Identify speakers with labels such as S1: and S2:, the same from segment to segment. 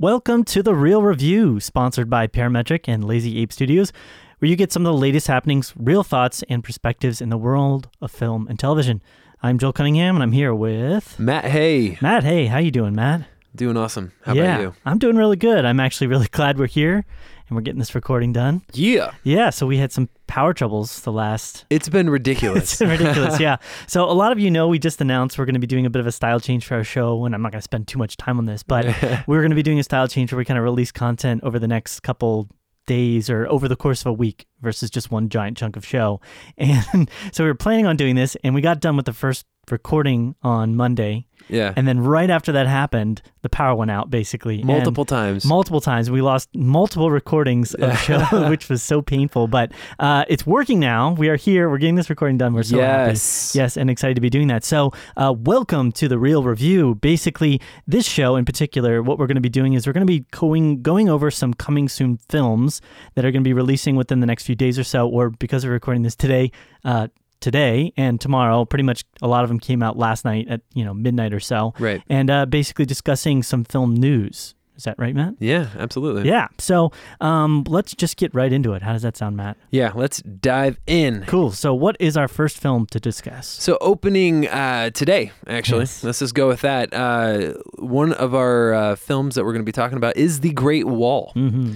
S1: Welcome to the Reel Review, sponsored by Parametric and Lazy Ape Studios, where you get some of the latest happenings, real thoughts, and perspectives in the world of film and television. I'm Joel Cunningham, and I'm here with
S2: Matt, hey,
S1: Matt. Hey, how you doing, Matt?
S2: Doing awesome. How
S1: yeah,
S2: about you?
S1: I'm doing really good. I'm actually really glad we're here and we're getting this recording done.
S2: Yeah,
S1: Yeah, so we had some power troubles the last
S2: it's been
S1: It's
S2: ridiculous.
S1: been ridiculous, yeah. So a lot of you know we just announced we're going to be doing a bit of a style change for our show, and I'm not going to spend too much time on this, but we're going to be doing a style change where we kind of release content over the next couple days or over the course of a week versus just one giant chunk of show. And so we were planning on doing this, and we got done with the first recording on Monday,
S2: yeah,
S1: and then right after that happened, the power went out basically. and-
S2: multiple times.
S1: multiple times. We lost multiple recordings of show, which was so painful. But uh, it's working now. We are here. We're getting this recording done. We're so
S2: yes,
S1: happy. Yes, and excited to be doing that. So, uh, welcome to the Reel Review. Basically, this show in particular, what we're going to be doing is we're going to be going going over some coming soon films that are going to be releasing within the next few days or so. Or because we're recording this today, uh, today and tomorrow, pretty much a lot of them came out last night at you know midnight or so
S2: Right.
S1: and uh, basically discussing some film news. Is that right, Matt?
S2: Yeah, absolutely.
S1: Yeah. So um, let's just get right into it. How does that sound, Matt?
S2: Yeah, let's dive in.
S1: Cool. So, what is our first film to discuss?
S2: So opening uh, today, actually,
S1: Yes.
S2: let's just go with that. Uh, one of our uh, films that we're going to be talking about is The Great Wall.
S1: hmm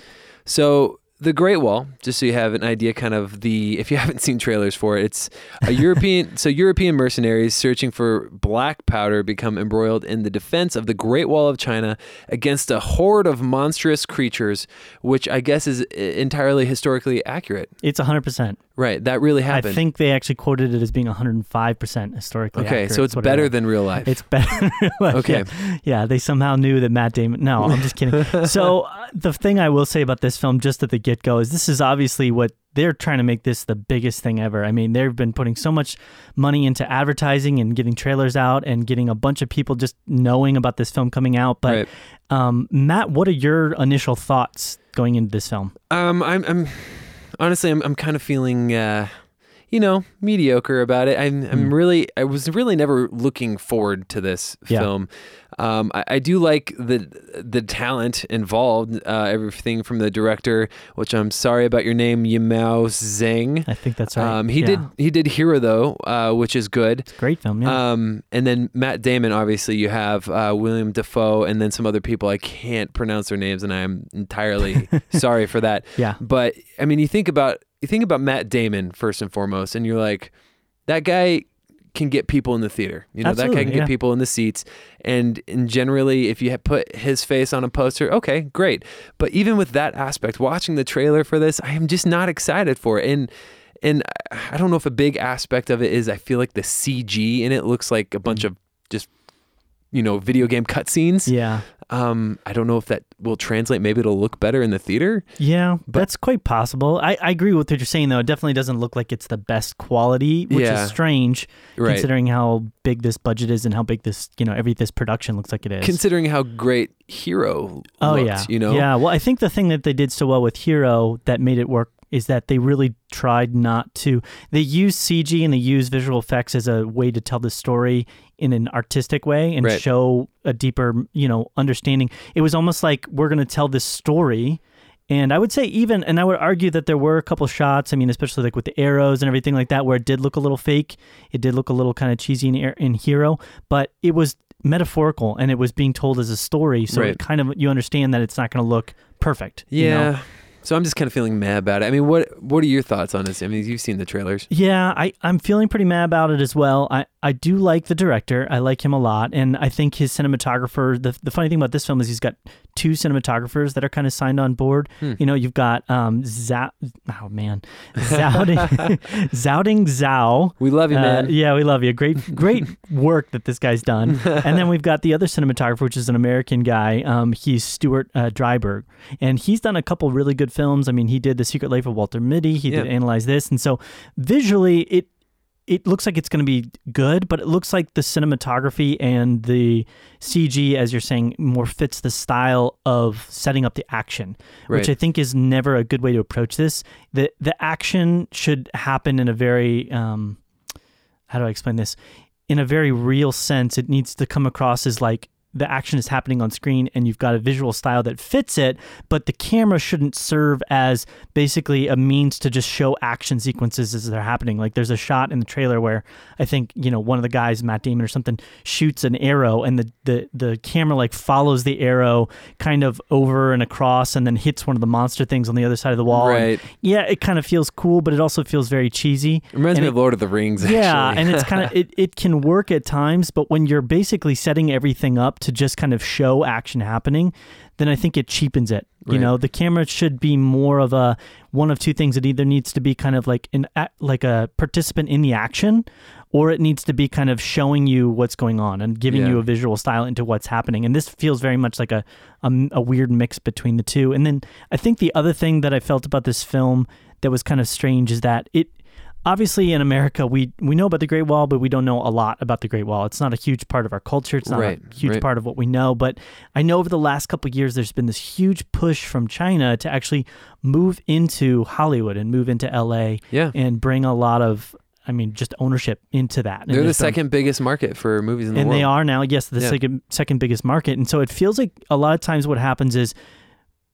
S2: So the Great Wall, just so you have an idea, kind of the if you haven't seen trailers for it, it's a European. so European mercenaries searching for black powder become embroiled in the defense of the Great Wall of China against a horde of monstrous creatures, which I guess is entirely historically accurate.
S1: It's 100%.
S2: Right, that really happened.
S1: I think they actually quoted it as being 105% historically
S2: okay,
S1: accurate.
S2: so it's better than real life.
S1: It's better. Than like,
S2: Okay.
S1: Yeah, yeah, they somehow knew that Matt Damon. No, I'm just kidding. so uh, the thing I will say about this film, just at the get go, is this is obviously what they're trying to make this the biggest thing ever. I mean, they've been putting so much money into advertising and getting trailers out and getting a bunch of people just knowing about this film coming out. But
S2: Right.
S1: um, Matt, what are your initial thoughts going into this film?
S2: Um, I'm, I'm honestly, I'm, I'm kind of feeling, uh, you know, mediocre about it. I'm, I'm
S1: Hmm.
S2: really, I was really never looking forward to this
S1: Yeah.
S2: film. Um, I, I do like the the talent involved. Uh, everything from the director, which I'm sorry about your name, Yimou Zhang.
S1: I think that's right.
S2: Um, he
S1: Yeah.
S2: did he did Hero though, uh, which is good.
S1: Great film, yeah.
S2: Um, and then Matt Damon, obviously, you have uh, William Dafoe, and then some other people. I can't pronounce their names, and I am entirely sorry for that.
S1: yeah.
S2: But I mean, you think about you think about Matt Damon first and foremost, and you're like, that guy can get people in the theater. You know, that guy
S1: Absolutely,
S2: can get people in the seats. And, and generally, if you put his face on a poster, okay, great. But even with that aspect, watching the trailer for this, I am just not excited for it. And and I don't know if a big aspect of it is I feel like the CG in it looks like a bunch
S1: Mm.
S2: of just you know video game cutscenes.
S1: Yeah.
S2: Um, I don't know if that will translate. Maybe it'll look better in the theater.
S1: Yeah,
S2: But-
S1: that's quite possible. I, I agree with what you're saying, though. It definitely doesn't look like it's the best quality, which
S2: Yeah.
S1: is strange
S2: Right.
S1: considering how big this budget is and how big this, you know, every this production looks like it is.
S2: Considering how great Hero
S1: oh
S2: looked,
S1: yeah,
S2: you know.
S1: Yeah, well, I think the thing that they did so well with Hero that made it work is that they really tried not to. They use CG and they use visual effects as a way to tell the story in an artistic way and
S2: Right.
S1: show a deeper, you know, understanding. It was almost like we're going to tell this story. And I would say even, and I would argue that there were a couple shots. I mean, especially like with the arrows and everything like that, where it did look a little fake. It did look a little kind of cheesy in, in Hero, but it was metaphorical and it was being told as a story. So
S2: Right.
S1: it kind of you understand that it's not going to look perfect. you know?
S2: So I'm just kind of feeling mad about it. I mean, what what are your thoughts on this? I mean, you've seen the trailers.
S1: Yeah, I, I'm feeling pretty mad about it as well. I, I do like the director. I like him a lot. And I think his cinematographer, the, the funny thing about this film is he's got two cinematographers that are kind of signed on board.
S2: Hmm.
S1: You know, you've got um Zhao, oh man, Zhaoding, Zhaoding Zhao.
S2: We love you,
S1: Uh,
S2: man.
S1: yeah, we love you. Great, great work that this guy's done. and then we've got the other cinematographer, which is an American guy. Um, he's Stuart uh, Dryburgh, and he's done a couple really good films. I mean, he did The Secret Life of Walter Mitty. He did Analyze This, and so visually, it it looks like it's going to be good, but it looks like the cinematography and the CG, as you're saying, more fits the style of setting up the action, which I think is never a good way to approach this. the The action should happen in a very um, how do I explain this? In a very real sense, it needs to come across as like the action is happening on screen and you've got a visual style that fits it, but the camera shouldn't serve as basically a means to just show action sequences as they're happening. Like there's a shot in the trailer where I think, you know, one of the guys, Matt Damon or something, shoots an arrow and the the, the camera like follows the arrow kind of over and across and then hits one of the monster things on the other side of the wall. And
S2: Right.
S1: yeah, it kind of feels cool, but it also feels very cheesy.
S2: It reminds
S1: And
S2: me
S1: it-
S2: of Lord of the Rings.
S1: Yeah, and it's kind of it, it can work at times, but when you're basically setting everything up to just kind of show action happening, then I think it cheapens it. You know, the camera should be more of a one of two things. It either needs to be kind of like an like a participant in the action, or it needs to be kind of showing you what's going on and giving
S2: Yeah.
S1: you a visual style into what's happening. And this feels very much like a, a a weird mix between the two. And then I think the other thing that I felt about this film that was kind of strange is that it obviously in America we we know about the Great Wall, but we don't know a lot about the Great Wall. It's not a huge part of our culture. It's not
S2: Right,
S1: a huge
S2: right.
S1: part of what we know. But I know over the last couple of years, there's been this huge push from China to actually move into Hollywood and move into LA
S2: yeah.
S1: and bring a lot of, I mean, just ownership into that. And
S2: They're the
S1: there's been-
S2: second biggest market for movies in the
S1: and
S2: world.
S1: And they are now yes the
S2: Yeah.
S1: second second biggest market and so it feels like a lot of times what happens is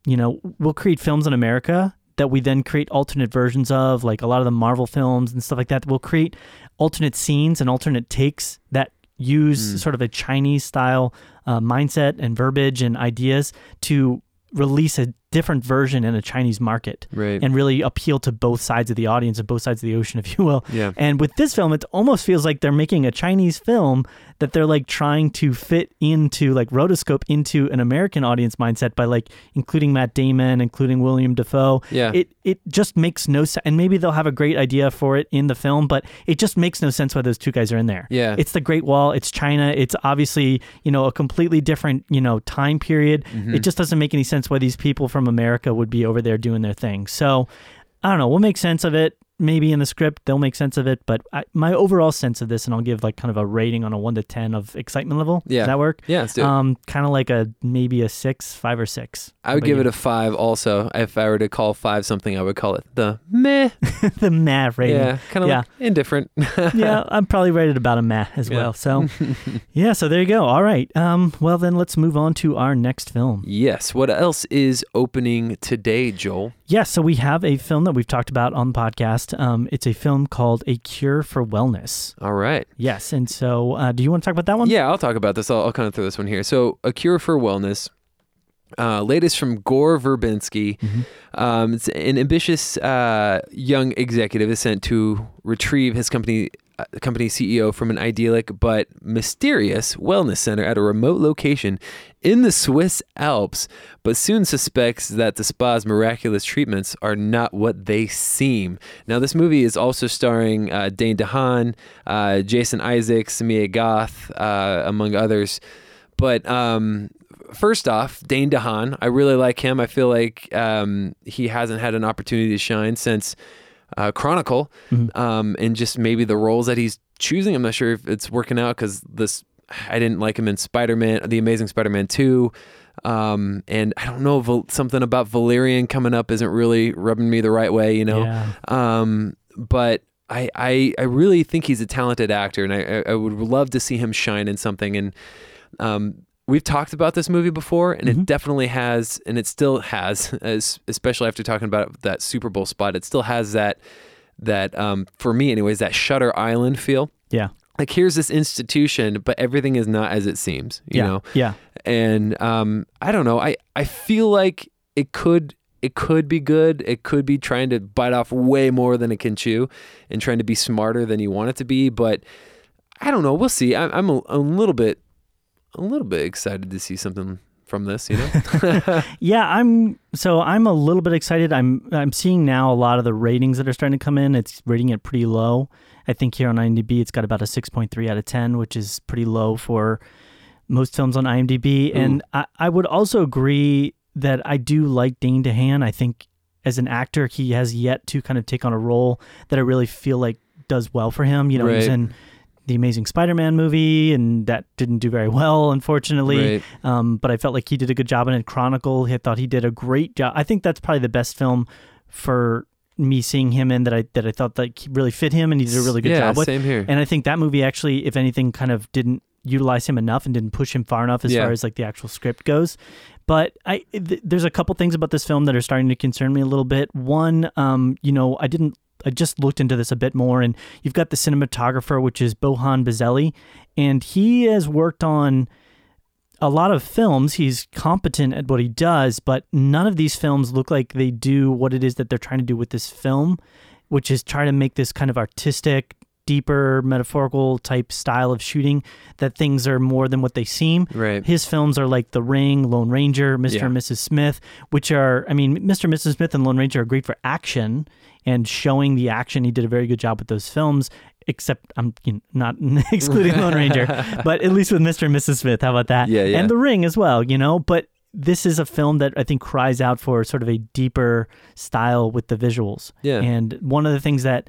S1: you know we'll create films in america that we then create alternate versions of like a lot of the marvel films and stuff like that we'll create alternate scenes and alternate takes that use
S2: Mm.
S1: sort of a chinese style uh, mindset and verbiage and ideas to release a different version in a chinese market
S2: Right.
S1: and really appeal to both sides of the audience and both sides of the ocean if you will
S2: yeah.
S1: and with this film, it almost feels like they're making a Chinese film that they're like trying to fit into like rotoscope into an American audience mindset by like including Matt Damon, including William Dafoe.
S2: Yeah.
S1: It it just makes no sense. And maybe they'll have a great idea for it in the film, but it just makes no sense why those two guys are in there.
S2: Yeah.
S1: It's the Great Wall. It's China. It's obviously you know a completely different you know time period.
S2: Mm-hmm.
S1: It just doesn't make any sense why these people from America would be over there doing their thing. So I don't know. We'll make sense of it. Maybe in the script they'll make sense of it, but I, my overall sense of this, and I'll give like kind of a rating on a one to ten of excitement level.
S2: Yeah.
S1: Does that work?
S2: yeah. Let's do it.
S1: Um, kind of like a maybe a six, five or six.
S2: I would give it a five. Also, if I were to call five something, I would call it the meh.
S1: the meh rating.
S2: Yeah. Kind of
S1: Yeah.
S2: like indifferent.
S1: yeah, I'm probably rated about a meh as
S2: Yeah.
S1: well. So, yeah, so there you go. All right. Um, well then let's move on to our next film.
S2: yes. What else is opening today, Joel?
S1: Yeah, so we have a film that we've talked about on the podcast. Um, it's a film called A Cure for Wellness.
S2: All right.
S1: Yes, and so uh, do you want to talk about that one?
S2: Yeah, I'll talk about this. I'll, I'll kind of throw this one here. So, A Cure for Wellness, uh, latest from Gore Verbinski.
S1: Mhm.
S2: Um, it's an ambitious uh, young executive is sent to retrieve his company uh, company CEO from an idyllic but mysterious wellness center at a remote location in the Swiss Alps, but soon suspects that the spa's miraculous treatments are not what they seem. Now, this movie is also starring uh, Dane DeHaan, uh, Jason Isaacs, Mia Goth, uh, among others. But um, first off, Dane DeHaan, I really like him. I feel like um, he hasn't had an opportunity to shine since uh, Chronicle,
S1: Mhm.
S2: um, and just maybe the roles that he's choosing. I'm not sure if it's working out because this I didn't like him in Spider Man, The Amazing Spider Man Two. Um, and I don't know, something about Valerian coming up isn't really rubbing me the right way, you know.
S1: Yeah.
S2: Um, but I, I I really think he's a talented actor, and I I would love to see him shine in something. And um, we've talked about this movie before, and
S1: Mhm.
S2: it definitely has, and it still has, as especially after talking about that Super Bowl spot, it still has that that um, for me, anyways, that Shutter Island feel.
S1: Yeah.
S2: Like here's this institution, but everything is not as it seems. You
S1: yeah.
S2: know,
S1: Yeah.
S2: and um, I don't know. I I feel like it could it could be good. It could be trying to bite off way more than it can chew, and trying to be smarter than you want it to be. But I don't know. We'll see. I, I'm a, a little bit a little bit excited to see something from this. You know.
S1: Yeah, I'm so I'm a little bit excited. I'm I'm seeing now a lot of the ratings that are starting to come in. It's rating it pretty low. I think here on IMDb it's got about a 6.3 out of 10, which is pretty low for most films on IMDb. And I, I would also agree that I do like Dane DeHaan. I think as an actor, he has yet to kind of take on a role that I really feel like does well for him. You know, he's in the Amazing Spider-Man movie, and that didn't do very well, unfortunately.
S2: right.
S1: Um, but I felt like he did a good job in it. Chronicle, I thought he did a great job. I think that's probably the best film for me seeing him in that I that I thought like he really fit him and he did a really good
S2: yeah,
S1: job with.
S2: Same here.
S1: And I think that movie actually, if anything, kind of didn't utilize him enough and didn't push him far enough as
S2: Yeah.
S1: far as like the actual script goes. But I th- there's a couple things about this film that are starting to concern me a little bit. One, um, you know, I didn't. I just looked into this a bit more, and you've got the cinematographer, which is Bohan Bazelli, and he has worked on a lot of films. He's competent at what he does, but none of these films look like they do what it is that they're trying to do with this film, which is try to make this kind of artistic, deeper, metaphorical type style of shooting that things are more than what they seem.
S2: Right.
S1: His films are like The Ring, Lone Ranger, Mr.
S2: Yeah.
S1: and Mrs. Smith, which are, I mean, Mr. and Mrs. Smith and Lone Ranger are great for action and showing the action. He did a very good job with those films, except I'm you know, not excluding Lone Ranger, but at least with Mr. and Mrs. Smith. How about that?
S2: Yeah, yeah.
S1: And The Ring as well, you know, but this is a film that I think cries out for sort of a deeper style with the visuals.
S2: Yeah.
S1: And one of the things that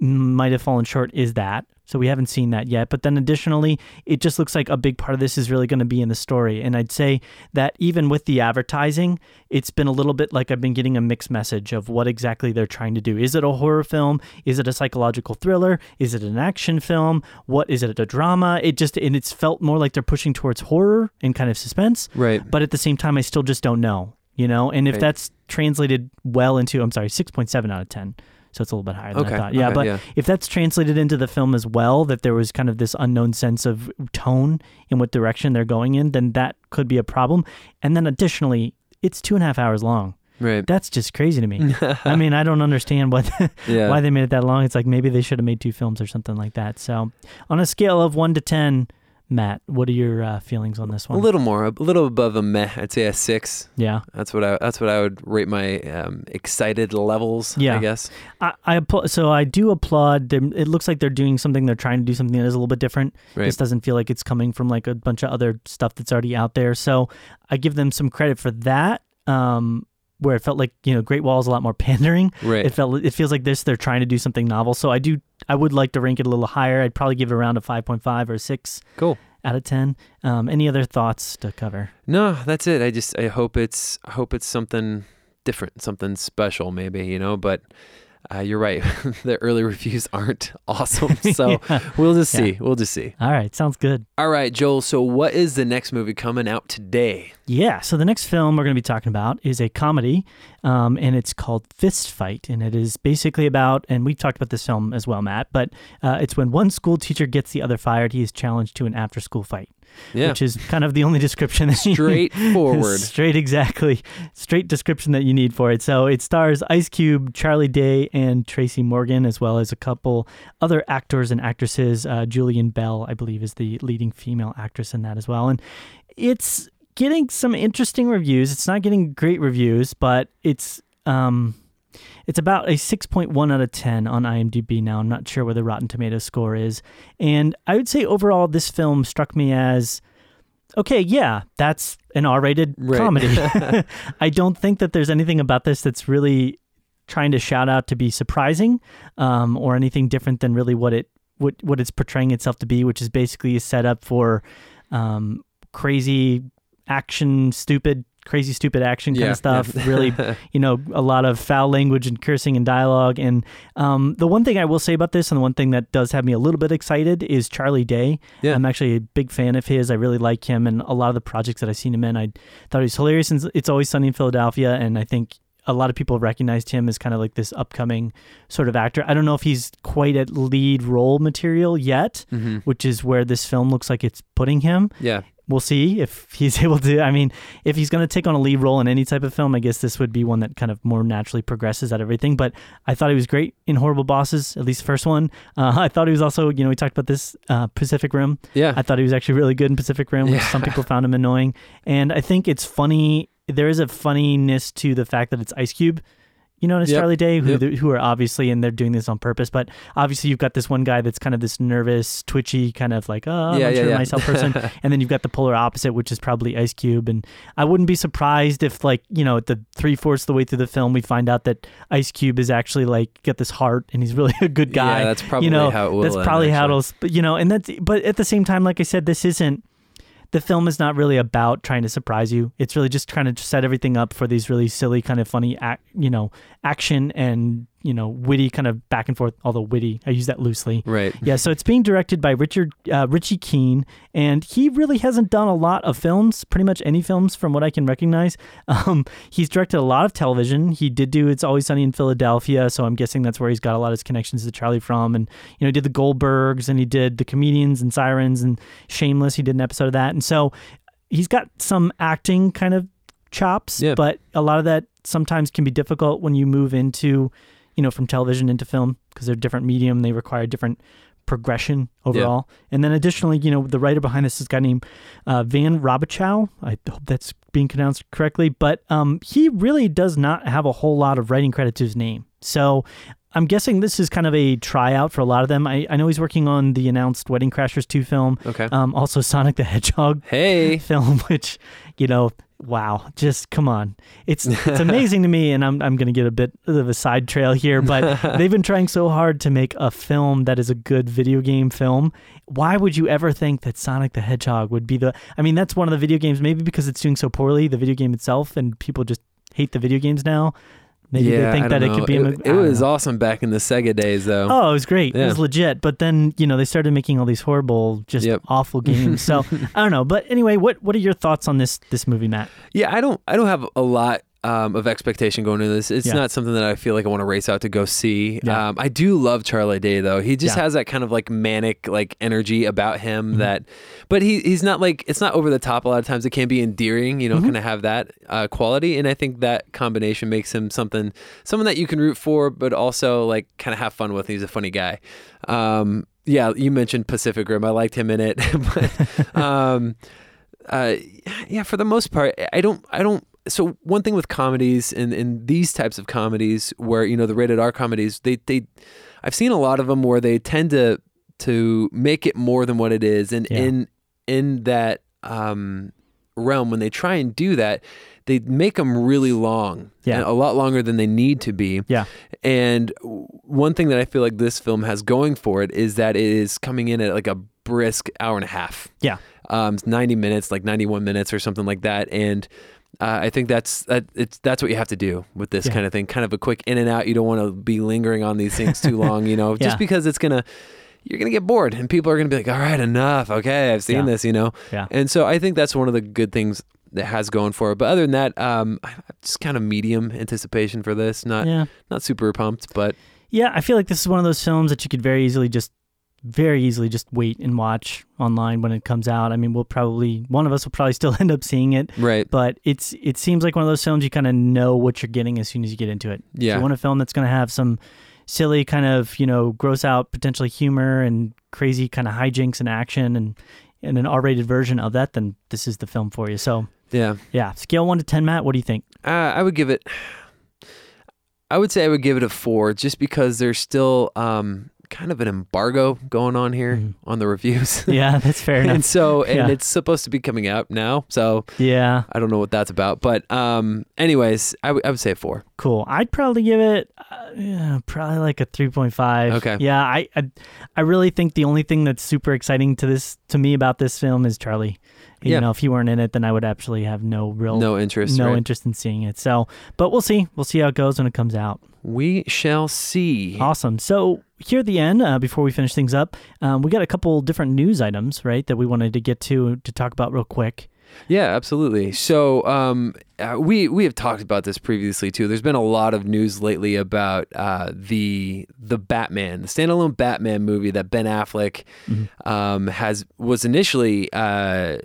S1: might have fallen short is that. So we haven't seen that yet. But then additionally, it just looks like a big part of this is really going to be in the story. And I'd say that even with the advertising, it's been a little bit like I've been getting a mixed message of what exactly they're trying to do. Is it a horror film? Is it a psychological thriller? Is it an action film? What is it a drama? It just and it's felt more like they're pushing towards horror and kind of suspense
S2: Right.
S1: but at the same time, I still just don't know, you know. And if
S2: Right.
S1: that's translated well into, I'm sorry, six point seven out of ten, so it's a little bit higher than
S2: Okay,
S1: I thought. Yeah,
S2: okay,
S1: but
S2: yeah.
S1: if that's translated into the film as well, that there was kind of this unknown sense of tone in what direction they're going in, then that could be a problem. And then additionally, it's two and a half hours long.
S2: Right.
S1: That's just crazy to me. I mean, I don't understand what
S2: yeah.
S1: why they made it that long. It's like maybe they should have made two films or something like that. So, on a scale of one to ten, Matt, what are your uh, feelings on this one?
S2: a little more, a little above a meh. I'd say a six.
S1: yeah.
S2: That's what I. That's what I would rate my um, excited levels.
S1: Yeah.
S2: I guess.
S1: I, I so I do applaud them. It looks like they're doing something. They're trying to do something that is a little bit different.
S2: Right.
S1: This doesn't feel like it's coming from like a bunch of other stuff that's already out there. So I give them some credit for that. Um, where it felt like you know Great Wall is a lot more pandering.
S2: Right.
S1: It felt it feels like this they're trying to do something novel. So I do I would like to rank it a little higher. I'd probably give it around a five point five or six
S2: cool.
S1: out of ten. Um, any other thoughts to cover?
S2: No, that's it. I just I hope it's I hope it's something different, something special, maybe you know. But uh, you're right. the early reviews aren't awesome, so
S1: Yeah.
S2: we'll just
S1: Yeah.
S2: see. We'll just see.
S1: All right, sounds good.
S2: All right, Joel. So what is the next movie coming out today?
S1: Yeah, so the next film we're going to be talking about is a comedy, um, and it's called Fist Fight, and it is basically about, and we've talked about this film as well, Matt, but uh, it's when one school teacher gets the other fired, he is challenged to an after-school fight,
S2: Yeah.
S1: which is kind of the only description that you-
S2: Straightforward.
S1: Straight, exactly. Straight description that you need for it. So it stars Ice Cube, Charlie Day, and Tracy Morgan, as well as a couple other actors and actresses. Uh, Julian Bell, I believe, is the leading female actress in that as well. And it's getting some interesting reviews. It's not getting great reviews, but it's um, it's about a 6.1 out of 10 on IMDb now. I'm not sure where the Rotten Tomatoes score is. And I would say overall, this film struck me as okay, yeah, that's an R rated
S2: Right.
S1: comedy. I don't think that there's anything about this that's really trying to shout out to be surprising um, or anything different than really what it what, what it's portraying itself to be, which is basically a setup for um, crazy action, stupid, crazy, stupid action kind
S2: Yeah,
S1: of stuff.
S2: yeah.
S1: really you know, a lot of foul language and cursing and dialogue. And um, the one thing I will say about this, and the one thing that does have me a little bit excited, is Charlie Day.
S2: Yeah.
S1: I'm actually a big fan of his. I really like him, and a lot of the projects that I've seen him in, I thought he was hilarious. And It's Always Sunny in Philadelphia, and I think a lot of people recognized him as kind of like this upcoming sort of actor. I don't know if he's quite at lead role material yet,
S2: hmm
S1: which is where this film looks like it's putting him
S2: Yeah.
S1: We'll see if he's able to. I mean, if he's going to take on a lead role in any type of film, I guess this would be one that kind of more naturally progresses out of everything. But I thought he was great in Horrible Bosses, at least the first one. Uh, I thought he was also, you know, we talked about this uh, Pacific Rim.
S2: Yeah.
S1: I thought he was actually really good in Pacific Rim, which
S2: Yeah.
S1: some people found him annoying. And I think it's funny. There is a funniness to the fact that it's Ice Cube. You know,
S2: Yep.
S1: Charlie Day, who
S2: Yep.
S1: who are obviously, and they're doing this on purpose. But obviously, you've got this one guy that's kind of this nervous, twitchy, kind of like, oh, I'm
S2: yeah,
S1: not
S2: yeah,
S1: sure
S2: yeah.
S1: myself person. And then you've got the polar opposite, which is probably Ice Cube. And I wouldn't be surprised if, like, you know, at the three fourths of the way through the film, we find out that Ice Cube is actually like got this heart and he's really a good guy.
S2: Yeah, that's probably
S1: you know,
S2: how it will
S1: That's
S2: end,
S1: probably how it'll, but, you know, and that's, but at the same time, like I said, this isn't. The film is not really about trying to surprise you. It's really just trying to set everything up for these really silly, kind of funny, you know, action and you know, witty kind of back and forth, although witty, I use that loosely.
S2: Right.
S1: Yeah, so it's being directed by Richard uh, Richie Keen, and he really hasn't done a lot of films, pretty much any films from what I can recognize. Um, he's directed a lot of television. He did do It's Always Sunny in Philadelphia, so I'm guessing that's where he's got a lot of his connections to Charlie from. And you know, he did the Goldbergs, and he did the Comedians and Sirens and Shameless. He did an episode of that, and so he's got some acting kind of chops,
S2: Yeah.
S1: but a lot of that sometimes can be difficult when you move into, you know, from television into film because they're different medium. They require different progression overall. And then additionally, you know, the writer behind this is a guy named uh, Van Robichaux. I hope that's being pronounced correctly, but um, he really does not have a whole lot of writing credit to his name. So I'm guessing this is kind of a tryout for a lot of them. I, I know he's working on the announced Wedding Crashers 2 film,
S2: Okay.
S1: um, also Sonic the Hedgehog
S2: hey.
S1: film, which you know, wow, just come on, it's it's amazing to me, and I'm I'm gonna get a bit of a side trail here, but they've been trying so hard to make a film that is a good video game film. Why would you ever think that Sonic the Hedgehog would be the? I mean, that's one of the video games, maybe because it's doing so poorly, the video game itself, and people just hate the video games now. Maybe
S2: yeah,
S1: they think that
S2: don't
S1: it could
S2: know.
S1: be. a
S2: It,
S1: mo-
S2: it was
S1: know.
S2: awesome back in the Sega days, though.
S1: Oh, it was great. It was legit. But then, you know, they started making all these horrible, just
S2: Yep.
S1: awful games. So I don't know. But anyway, what what are your thoughts on this this movie, Matt?
S2: Yeah, I don't. I don't have a lot um, of expectation going into this. It's
S1: Yeah.
S2: not something that I feel like I want to race out to go see.
S1: Yeah.
S2: Um, I do love Charlie Day though. He just
S1: Yeah.
S2: has that kind of like manic like energy about him
S1: Mhm.
S2: that, but he he's not like it's not over the top. A lot of times it can be endearing. You know,
S1: Mhm.
S2: kind of have that uh, quality, and I think that combination makes him something someone that you can root for, but also like kind of have fun with. He's a funny guy. Um, yeah, you mentioned Pacific Rim. I liked him in it, but um, uh, yeah, for the most part, I don't, I don't. So one thing with comedies and, and these types of comedies, where you know the rated R comedies, they they, I've seen a lot of them where they tend to to make it more than what it is, and
S1: Yeah.
S2: in in that um, realm, when they try and do that, they make them really long,
S1: Yeah.
S2: and a lot longer than they need to be.
S1: Yeah.
S2: And one thing that I feel like this film has going for it is that it is coming in at like a brisk hour and a half.
S1: Yeah.
S2: Um, it's 90 minutes, like 91 minutes or something like that. And uh, I think that's that it's that's what you have to do with this
S1: Yeah.
S2: kind of thing. Kind of a quick in and out. You don't want to be lingering on these things too long, you know,
S1: Yeah.
S2: just because it's gonna you're gonna get bored and people are gonna be like, all right, enough. Okay, I've seen
S1: Yeah.
S2: this, you know.
S1: Yeah.
S2: And so I think that's one of the good things that has going for it. But other than that, um, just kind of medium anticipation for this. Not
S1: yeah.
S2: not super pumped, but
S1: Yeah, I feel like this is one of those films that you could very easily just very easily just wait and watch online when it comes out. I mean, we'll probably one of us will probably still end up seeing it,
S2: right.
S1: but it's it seems like one of those films you kind of know what you're getting as soon as you get into it. If
S2: Yeah.
S1: you want a film that's going to have some silly kind of, you know, gross out potentially humor and crazy kind of hijinks and action and and an R-rated version of that, then this is the film for you. So,
S2: Yeah.
S1: yeah, scale 1 to 10, Matt, what do you think?
S2: Uh, I would give it. I would say I would give it a four, just because there's still um, kind of an embargo going on here
S1: Mhm.
S2: on the reviews.
S1: Yeah, that's fair
S2: and so, and
S1: Yeah.
S2: it's supposed to be coming out now, so
S1: Yeah.
S2: I don't know what that's about. But, um, anyways, I would- I would say four.
S1: Cool. I'd probably give it uh, yeah, probably like a 3.5.
S2: Okay.
S1: Yeah, I, I I really think the only thing that's super exciting to this to me about this film is Charlie. You
S2: Yeah.
S1: know, if you weren't in it, then I would actually have no real
S2: No interest.
S1: no
S2: right?
S1: interest in seeing it. So, but we'll see. We'll see how it goes when it comes out.
S2: We shall see.
S1: Awesome. So here at the end, uh, before we finish things up, um, we got a couple different news items, right, that we wanted to get to to talk about real quick.
S2: Yeah, absolutely. So um, uh, we we have talked about this previously too. There's been a lot of news lately about uh, the the Batman, the standalone Batman movie that Ben Affleck
S1: Mhm.
S2: um, has was initially. Uh,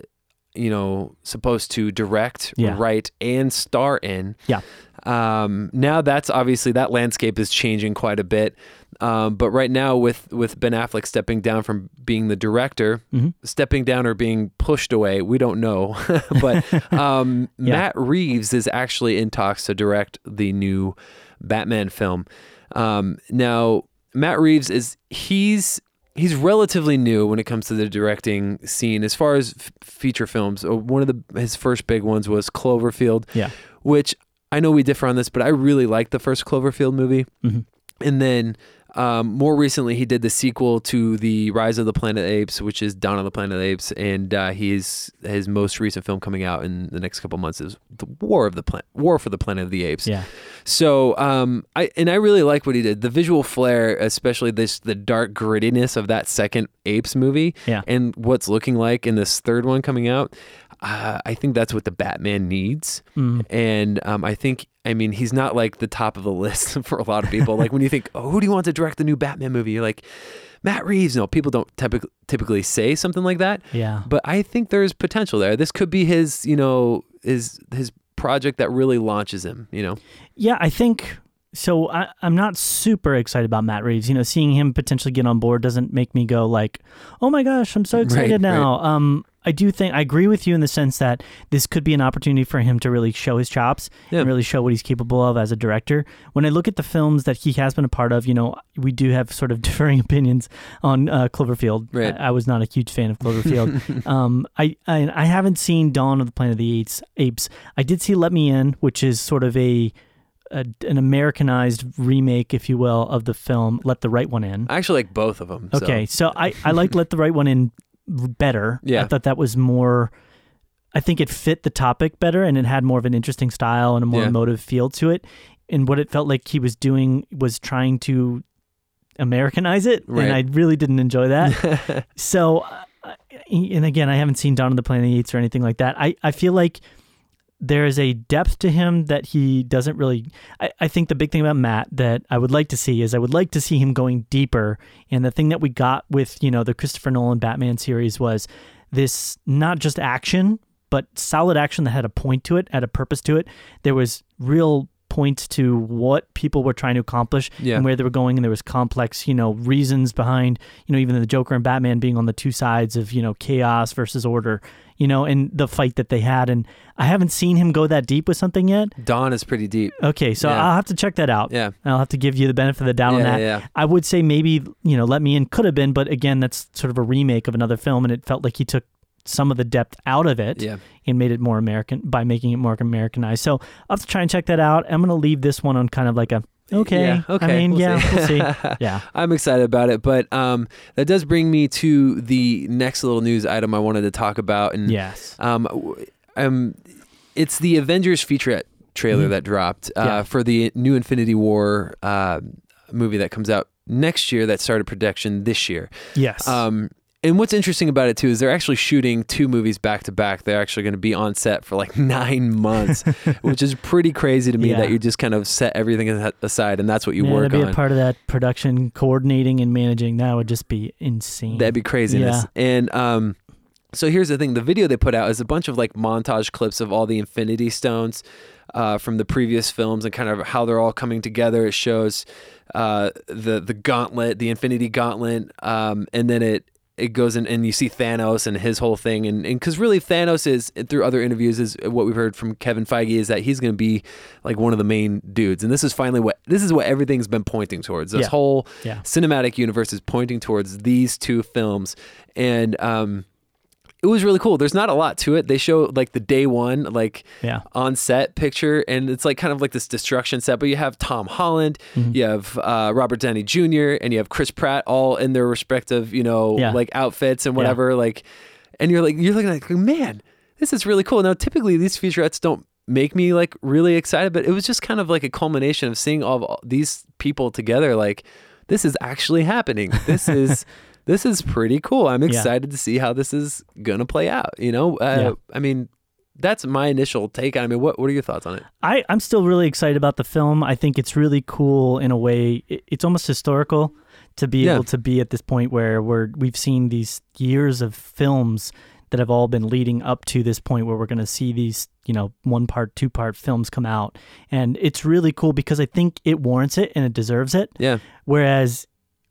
S2: you know, supposed to direct,
S1: Yeah.
S2: write, and star in.
S1: Yeah.
S2: Um, now that's obviously that landscape is changing quite a bit. Um, but right now, with with Ben Affleck stepping down from being the director,
S1: Mhm.
S2: stepping down or being pushed away, we don't know. but um,
S1: Yeah.
S2: Matt Reeves is actually in talks to direct the new Batman film. Um, now, Matt Reeves is he's he's relatively new when it comes to the directing scene as far as f- feature films. Uh, One of the his first big ones was Cloverfield,
S1: Yeah.
S2: which I know we differ on this, but I really liked the first Cloverfield movie.
S1: Mhm.
S2: And then um, more recently, he did the sequel to the Rise of the Planet of the Apes, which is Dawn of the Planet of the Apes, and uh, he's his most recent film coming out in the next couple months is the War of the Planet, War for the Planet of the Apes.
S1: Yeah.
S2: So, um, I and I really like what he did. The visual flair, especially this the dark grittiness of that second Apes movie,
S1: Yeah.
S2: and what's looking like in this third one coming out. Uh, I think that's what the Batman needs,
S1: Mm.
S2: and um, I think. I mean, he's not like the top of the list for a lot of people. like when you think, "Oh, who do you want to direct the new Batman movie?" You're like, Matt Reeves. No, people don't typically typically say something like that.
S1: Yeah.
S2: But I think there's potential there. This could be his, you know, his his project that really launches him. You know,
S1: Yeah, I think so. I, I'm not super excited about Matt Reeves. You know, seeing him potentially get on board doesn't make me go like, "Oh my gosh, I'm so excited
S2: Right,
S1: now." Um, I do think I agree with you in the sense that this could be an opportunity for him to really show his chops
S2: Yeah.
S1: and really show what he's capable of as a director. When I look at the films that he has been a part of, you know, we do have sort of differing opinions on uh, Cloverfield.
S2: Right.
S1: I, I was not a huge fan of Cloverfield. um, I, I I haven't seen Dawn of the Planet of the Apes. Apes. I did see Let Me In, which is sort of a, a an Americanized remake, if you will, of the film Let the Right One In.
S2: I actually like both of them.
S1: Okay, so I I liked Let the Right One In better.
S2: Yeah.
S1: I thought that was more. I think it fit the topic better, and it had more of an interesting style and a more
S2: Yeah.
S1: emotive feel to it. And what it felt like he was doing was trying to Americanize it,
S2: Right.
S1: and I really didn't enjoy that. So, and again, I haven't seen Dawn of the Planet of the Apes or anything like that. I, I feel like there is a depth to him that he doesn't really. I, I think the big thing about Matt that I would like to see is I would like to see him going deeper. And the thing that we got with, you know, the Christopher Nolan Batman series was this not just action, but solid action that had a point to it, had a purpose to it. There was real points to what people were trying to accomplish
S2: Yeah.
S1: and where they were going and there was complex you know reasons behind you know even the joker and batman being on the two sides of you know chaos versus order you know and the fight that they had and i haven't seen him go that deep with something yet
S2: Dawn is pretty deep.
S1: okay so
S2: Yeah.
S1: i'll have to check that out
S2: Yeah.
S1: i'll have to give you the benefit of the doubt on
S2: Yeah,
S1: that
S2: yeah.
S1: i would say maybe you know let me in could have been but again that's sort of a remake of another film and it felt like he took some of the depth out of it
S2: Yeah.
S1: and made it more American by making it more Americanized. So I'll have to try and check that out. I'm going to leave this one on kind of like a okay.
S2: Yeah, okay,
S1: I mean,
S2: we'll
S1: yeah,
S2: see.
S1: we'll see. Yeah.
S2: I'm excited about it, but um, that does bring me to the next little news item I wanted to talk about, and
S1: Yes.
S2: um, um, it's the Avengers featurette trailer
S1: Mhm.
S2: that dropped uh,
S1: Yeah.
S2: for the new Infinity War uh, movie that comes out next year. That started production this year.
S1: Yes.
S2: Um, and what's interesting about it too is they're actually shooting two movies back to back. They're actually going to be on set for like nine months, which is pretty crazy to me
S1: Yeah.
S2: that you just kind of set everything aside and that's what you
S1: Man,
S2: work
S1: to be
S2: on.
S1: a part of that production, coordinating and managing, that would just be insane.
S2: That'd be craziness. And um, so here's the thing: the video they put out is a bunch of like montage clips of all the Infinity Stones uh, from the previous films and kind of how they're all coming together. It shows uh, the the gauntlet, the Infinity Gauntlet, um, and then it it goes in and you see Thanos and his whole thing and and because really Thanos is through other interviews is what we've heard from Kevin Feige is that he's going to be like one of the main dudes and this is finally what this is what everything's been pointing towards this
S1: Yeah.
S2: whole
S1: Yeah.
S2: cinematic universe is pointing towards these two films and um it was really cool there's not a lot to it they show like the day one like
S1: Yeah.
S2: on set picture and it's like kind of like this destruction set but you have tom holland
S1: Mm-hmm.
S2: you have uh, robert downey jr and you have chris pratt all in their respective you know
S1: Yeah.
S2: like outfits and whatever like and you're like you're looking like man this is really cool now typically these featurettes don't make me like really excited but it was just kind of like a culmination of seeing all, of all these people together like this is actually happening this is this is pretty cool i'm excited to see how this is gonna play out you know uh,
S1: Yeah.
S2: i mean that's my initial take on it. I mean, what, what are your thoughts on it?
S1: I, I'm still really excited about the film. I think it's really cool in a way. It, it's almost historical to be
S2: Yeah.
S1: able to be at this point where we're, we've seen these years of films that have all been leading up to this point where we're going to see these, you know, one part, two part films come out. And it's really cool because I think it warrants it and it deserves it.
S2: Yeah.
S1: Whereas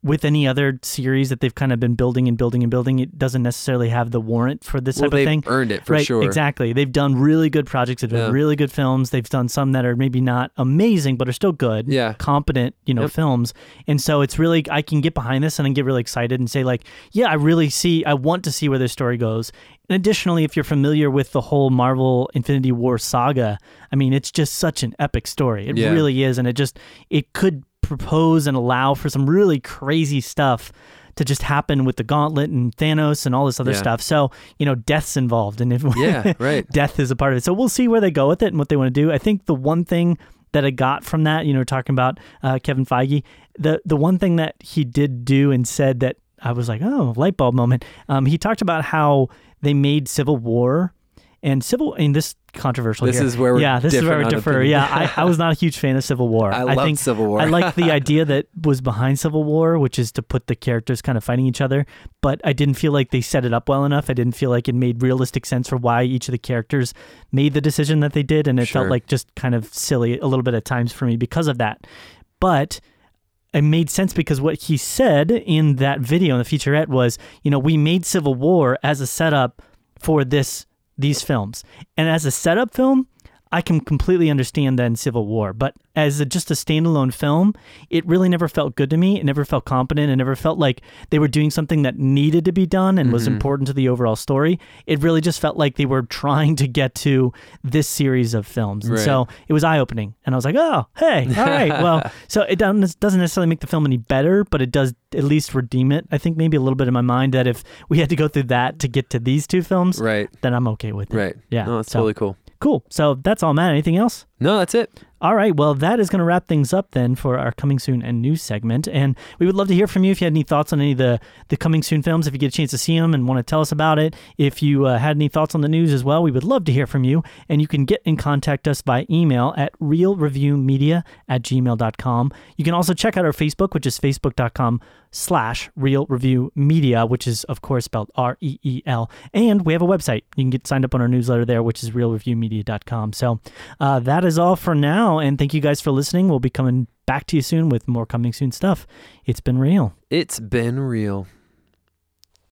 S1: with any other series that they've kind of been building and building and building, it doesn't necessarily have the warrant for this
S2: Well,
S1: type of
S2: they've
S1: thing.
S2: earned it for
S1: right,
S2: sure.
S1: exactly. They've done really good projects. They've done
S2: Yeah.
S1: really good films. They've done some that are maybe not amazing, but are still good.
S2: Yeah.
S1: competent, you know,
S2: Yep.
S1: films. And so it's really I can get behind this and I get really excited and say like, yeah, I really see. I want to see where this story goes. And additionally, if you're familiar with the whole Marvel Infinity War saga, I mean, it's just such an epic story. It
S2: Yeah.
S1: really is, and it just it could propose and allow for some really crazy stuff to just happen with the gauntlet and Thanos and all this other
S2: Yeah.
S1: stuff. So, you know, death's involved and if
S2: Yeah, right.
S1: death is a part of it. So we'll see where they go with it and what they want to do. I think the one thing that I got from that, you know, talking about uh, Kevin Feige, the the one thing that he did do and said that I was like, oh, light bulb moment. Um, he talked about how they made Civil War and Civil. In this controversial.
S2: This
S1: here.
S2: is where we're
S1: yeah, this is where we differ.
S2: opinion.
S1: Yeah, I, I was not a huge fan of Civil War.
S2: I love
S1: think
S2: Civil War.
S1: I like the idea that was behind Civil War, which is to put the characters kind of fighting each other. But I didn't feel like they set it up well enough. I didn't feel like it made realistic sense for why each of the characters made the decision that they did, and it
S2: Sure.
S1: felt like just kind of silly a little bit at times for me because of that. But it made sense because what he said in that video in the featurette was, you know, we made Civil War as a setup for this these films, and as a setup film, I can completely understand that in Civil War, but as a, just a standalone film, it really never felt good to me. It never felt competent. It never felt like they were doing something that needed to be done and was
S2: Mhm.
S1: important to the overall story. It really just felt like they were trying to get to this series of films, and so it was eye opening. And I was like, oh, hey, all right, well, so it doesn't doesn't necessarily make the film any better, but it does at least redeem it. I think maybe a little bit in my mind that if we had to go through that to get to these two films,
S2: Right.
S1: then I'm okay with it.
S2: Right.
S1: Yeah.
S2: No, that's
S1: so,
S2: totally cool.
S1: Cool. So that's all, Matt. Anything else?
S2: No, that's it.
S1: All right. Well, that is going to wrap things up then for our coming soon and news segment. And we would love to hear from you if you had any thoughts on any of the, the coming soon films, if you get a chance to see them and want to tell us about it. If you uh, had any thoughts on the news as well, we would love to hear from you. And you can get in contact us by email at reelreviewmedia at gmail.com. You can also check out our Facebook, which is facebook.com slash reel review media, which is of course spelled R E E L. And we have a website. You can get signed up on our newsletter there, which is reelreviewmedia.com. So uh, that is all for now. And thank you guys for listening. We'll be coming back to you soon with more coming soon stuff. It's been real.
S2: It's been real.